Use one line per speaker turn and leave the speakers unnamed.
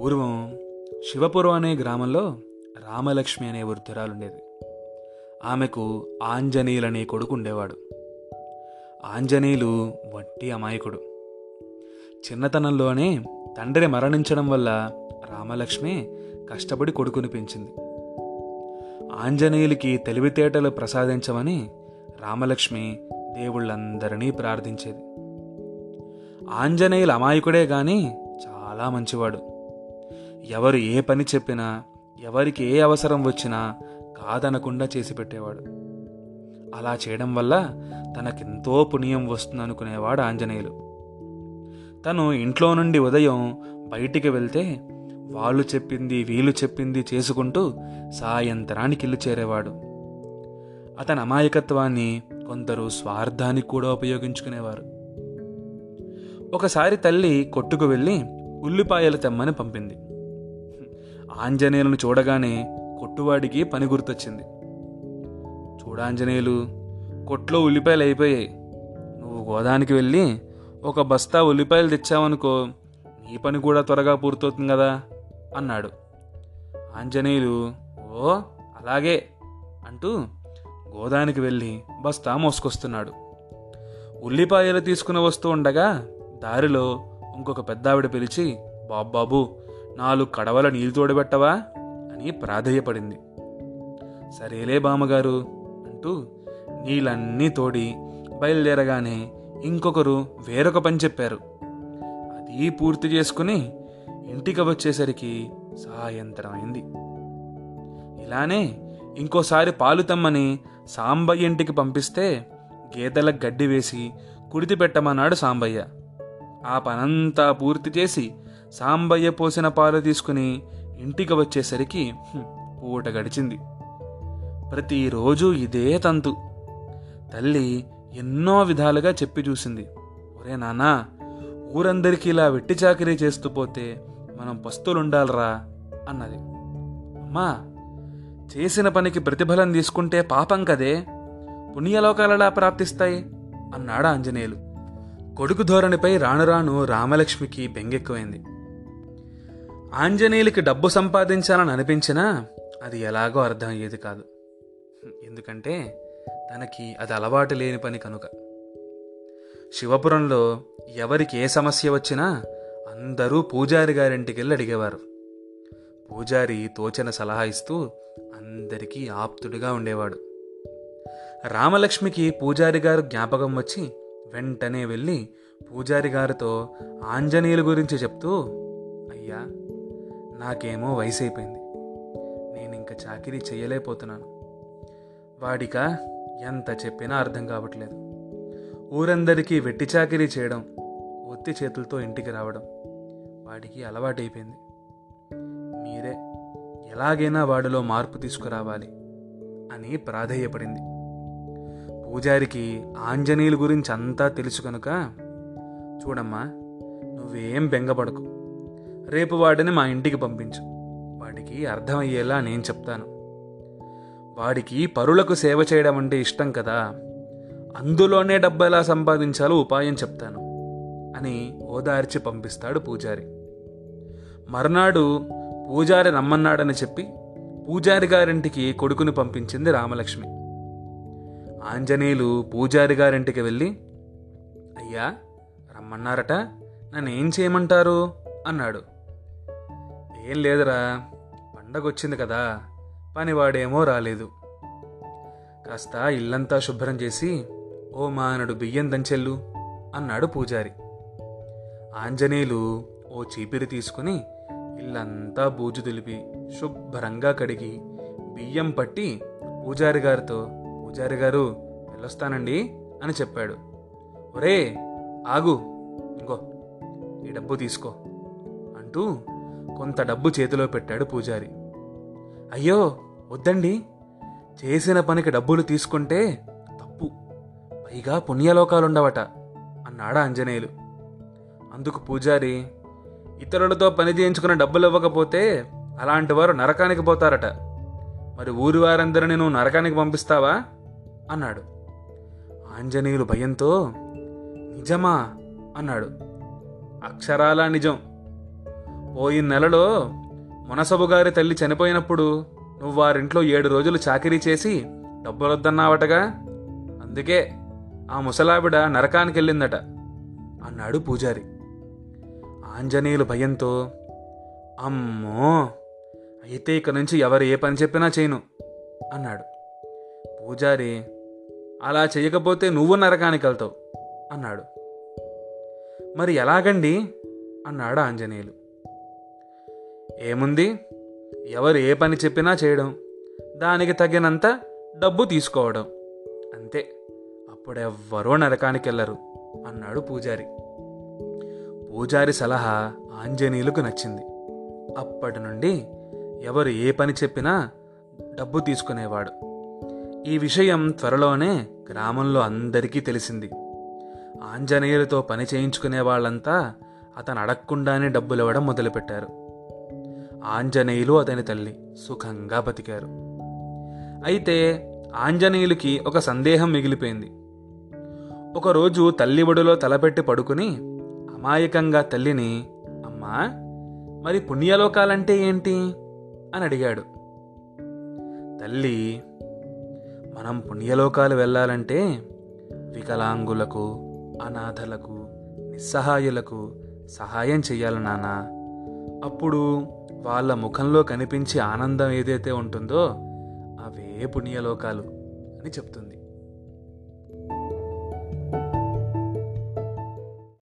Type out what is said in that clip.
పూర్వం శివపురం అనే గ్రామంలో రామలక్ష్మి అనే వృద్ధురాలుండేది ఆమెకు ఆంజనేయులు అనే కొడుకు ఉండేవాడు. ఆంజనేయులు వట్టి అమాయకుడు. చిన్నతనంలోనే తండ్రి మరణించడం వల్ల రామలక్ష్మి కష్టపడి కొడుకుని పెంచింది. ఆంజనేయులకి తెలివితేటలు ప్రసాదించమని రామలక్ష్మి దేవుళ్ళందరినీ ప్రార్థించేది. ఆంజనేయులు అమాయకుడే కానీ చాలా మంచివాడు. ఎవరు ఏ పని చెప్పినా ఎవరికి ఏ అవసరం వచ్చినా కాదనకుండా చేసి పెట్టేవాడు. అలా చేయడం వల్ల తనకెంతో పుణ్యం వస్తుందనుకునేవాడు ఆంజనేయులు. తను ఇంట్లో నుండి ఉదయం బయటికి వెళ్తే వాళ్ళు చెప్పింది వీళ్ళు చెప్పింది చేసుకుంటూ సాయంత్రానికి ఇల్లు చేరేవాడు. అతని అమాయకత్వాన్ని కొందరు స్వార్థానికి కూడా ఉపయోగించుకునేవారు. ఒకసారి తల్లి కొట్టుకు వెళ్ళి ఉల్లిపాయలు తెమ్మని పంపింది. ఆంజనేయులను చూడగానే కొట్టువాడికి పని గుర్తొచ్చింది. చూడాంజనేయులు కొట్లో ఉల్లిపాయలు అయిపోయాయి. నువ్వు గోదానికి వెళ్ళి ఒక బస్తా ఉల్లిపాయలు తెచ్చావనుకో నీ పని కూడా త్వరగా పూర్తవుతుంది కదా అన్నాడు. ఆంజనేయులు ఓ అలాగే అంటూ గోదానికి వెళ్ళి బస్తా మోసుకొస్తున్నాడు. ఉల్లిపాయలు తీసుకుని వస్తూ ఉండగా దారిలో ఇంకొక పెద్దావిడ పిలిచి బాబు నాలుగు కడవల నీళ్ళు తోడబెట్టవా? అని ప్రాధేయపడింది. సరేలే బామ్మగారు అంటూ నీళ్ళన్నీ తోడి బయలుదేరగానే ఇంకొకరు వేరొక పని చెప్పారు. అది పూర్తి చేసుకుని ఇంటికి వచ్చేసరికి సాయంత్రం అయింది ఇలానే ఇంకోసారి పాలు తమ్మని సాంబయ్య ఇంటికి పంపిస్తే గేదెలకు గడ్డి వేసి కుడితి పెట్టమన్నాడు సాంబయ్య. ఆ పనంతా పూర్తి చేసి సాంబయ్య పోసిన పాలు తీసుకుని ఇంటికి వచ్చేసరికి పూట గడిచింది. ప్రతిరోజు ఇదే తంతు. తల్లి ఎన్నో విధాలుగా చెప్పి చూసింది. ఒరే నానా ఊరందరికీ ఇలా వెట్టి చాకరీ చేస్తూ పోతే మనం పస్తులుండాలరా అన్నది. అమ్మా చేసిన పనికి ప్రతిఫలం తీసుకుంటే పాపం కదే. పుణ్యలోకాలలా ప్రాప్తిస్తాయి అన్నాడు ఆంజనేయులు. కొడుకు ధోరణిపై రాను రాను రామలక్ష్మికి బెంగెక్కువైంది. ఆంజనేయులకి డబ్బు సంపాదించాలని అనిపించినా అది ఎలాగో అర్థం అయ్యేది కాదు. ఎందుకంటే తనకి అది అలవాటు లేని పని కనుక. శివపురంలో ఎవరికి ఏ సమస్య వచ్చినా అందరూ పూజారి గారింటికి వెళ్ళి అడిగేవారు. పూజారి తోచిన సలహా ఇస్తూ అందరికీ ఆప్తుడిగా ఉండేవాడు. రామలక్ష్మికి పూజారి గారు జ్ఞాపకం వచ్చి వెంటనే వెళ్ళి పూజారి గారితో ఆంజనేయుల గురించి చెప్తూ అయ్యా నాకేమో వయసు అయిపోయింది నేను ఇంకా చాకిరీ చేయలేకపోతున్నాను వాడిక ఎంత చెప్పినా అర్థం కావట్లేదు. ఊరందరికీ వెట్టి చాకిరీ చేయడం ఒత్తి చేతులతో ఇంటికి రావడం వాడికి అలవాటైపోయింది. మీరే ఎలాగైనా వాడిలో మార్పు తీసుకురావాలి అని ప్రాధేయపడింది. పూజారికి ఆంజనేయుల గురించి అంతా తెలుసు కనుక చూడమ్మా నువ్వేం బెంగపడకు. రేపు వాడిని మా ఇంటికి పంపించు. వాడికి అర్థమయ్యేలా నేను చెప్తాను. వాడికి పరులకు సేవ చేయడం అంటే ఇష్టం కదా. అందులోనే డబ్బు ఎలా సంపాదించాలో ఉపాయం చెప్తాను అని ఓదార్చి పంపిస్తాడు పూజారి. మర్నాడు పూజారి రమ్మన్నాడని చెప్పి పూజారి గారింటికి కొడుకుని పంపించింది రామలక్ష్మి. ఆంజనేయులు పూజారి గారింటికి వెళ్ళి అయ్యా రమ్మన్నారట. నన్ను ఏం చేయమంటారు? అన్నాడు. ఏం లేదురా. పండగ వచ్చింది కదా. పనివాడేమో రాలేదు. కాస్త ఇల్లంతా శుభ్రం చేసి ఓ మానడు బియ్యం దంచెల్లు అన్నాడు పూజారి. ఆంజనేయులు ఓ చీపిరి తీసుకుని ఇల్లంతా బూజు దులిపి శుభ్రంగా కడిగి బియ్యం పట్టి పూజారి గారితో పూజారి గారు వెళ్ళొస్తానండి అని చెప్పాడు. ఒరే ఆగు ఇంకో ఈ డబ్బు తీసుకో అంటూ కొంత డబ్బు చేతిలో పెట్టాడు పూజారి. అయ్యో వద్దండి. చేసిన పనికి డబ్బులు తీసుకుంటే తప్పు. పైగా పుణ్యలోకాలుండవట అన్నాడు ఆంజనేయులు. అందుకు పూజారి ఇతరులతో పని చేయించుకున్న డబ్బులు ఇవ్వకపోతే అలాంటి వారు నరకానికి పోతారట. మరి ఊరి వారందరిని నువ్వు నరకానికి పంపిస్తావా? అన్నాడు. ఆంజనేయులు భయంతో నిజమా? అన్నాడు. అక్షరాలా నిజం. పోయిన నెలలో మునసబు గారి తల్లి చనిపోయినప్పుడు నువ్వు వారింట్లో ఏడు రోజులు చాకిరీ చేసి డబ్బులొద్దన్నావటగా? అందుకే ఆ ముసలావిడ నరకానికి వెళ్ళిందట అన్నాడు పూజారి. ఆంజనేయులు భయంతో అమ్మో అయితే ఇక నుంచి ఎవరు ఏ పని చెప్పినా చేయను అన్నాడు. పూజారి అలా చేయకపోతే నువ్వు నరకానికి వెళ్తావు అన్నాడు. మరి ఎలాగండి? అన్నాడు ఆంజనేయులు. ఏముంది? ఎవరు ఏ పని చెప్పినా చేయడం. దానికి తగినంత డబ్బు తీసుకోవడం. అంతే. అప్పుడెవ్వరూ నరకానికి వెళ్ళరు అన్నాడు పూజారి. పూజారి సలహా ఆంజనేయులకు నచ్చింది. అప్పటి నుండి ఎవరు ఏ పని చెప్పినా డబ్బు తీసుకునేవాడు. ఈ విషయం త్వరలోనే గ్రామంలో అందరికీ తెలిసింది. ఆంజనేయులతో పని చేయించుకునే వాళ్ళంతా అతను అడగకుండానే డబ్బులు ఇవ్వడం మొదలుపెట్టారు. ఆంజనేయులు అతని తల్లి సుఖంగా బతికారు. అయితే ఆంజనేయులకి ఒక సందేహం మిగిలిపోయింది. ఒకరోజు తల్లి ఒడిలో తలపెట్టి పడుకుని అమాయకంగా తల్లిని అమ్మా మరి పుణ్యలోకాలంటే ఏంటి? అని అడిగాడు. తల్లి మనం పుణ్యలోకాలు వెళ్ళాలంటే వికలాంగులకు అనాథలకు నిస్సహాయులకు సహాయం చెయ్యాలి నానా అప్పుడు వాళ్ళ ముఖంలో కనిపించే ఆనందం ఏదైతే ఉంటుందో అవే పుణ్యలోకాలు అని చెప్తుంది.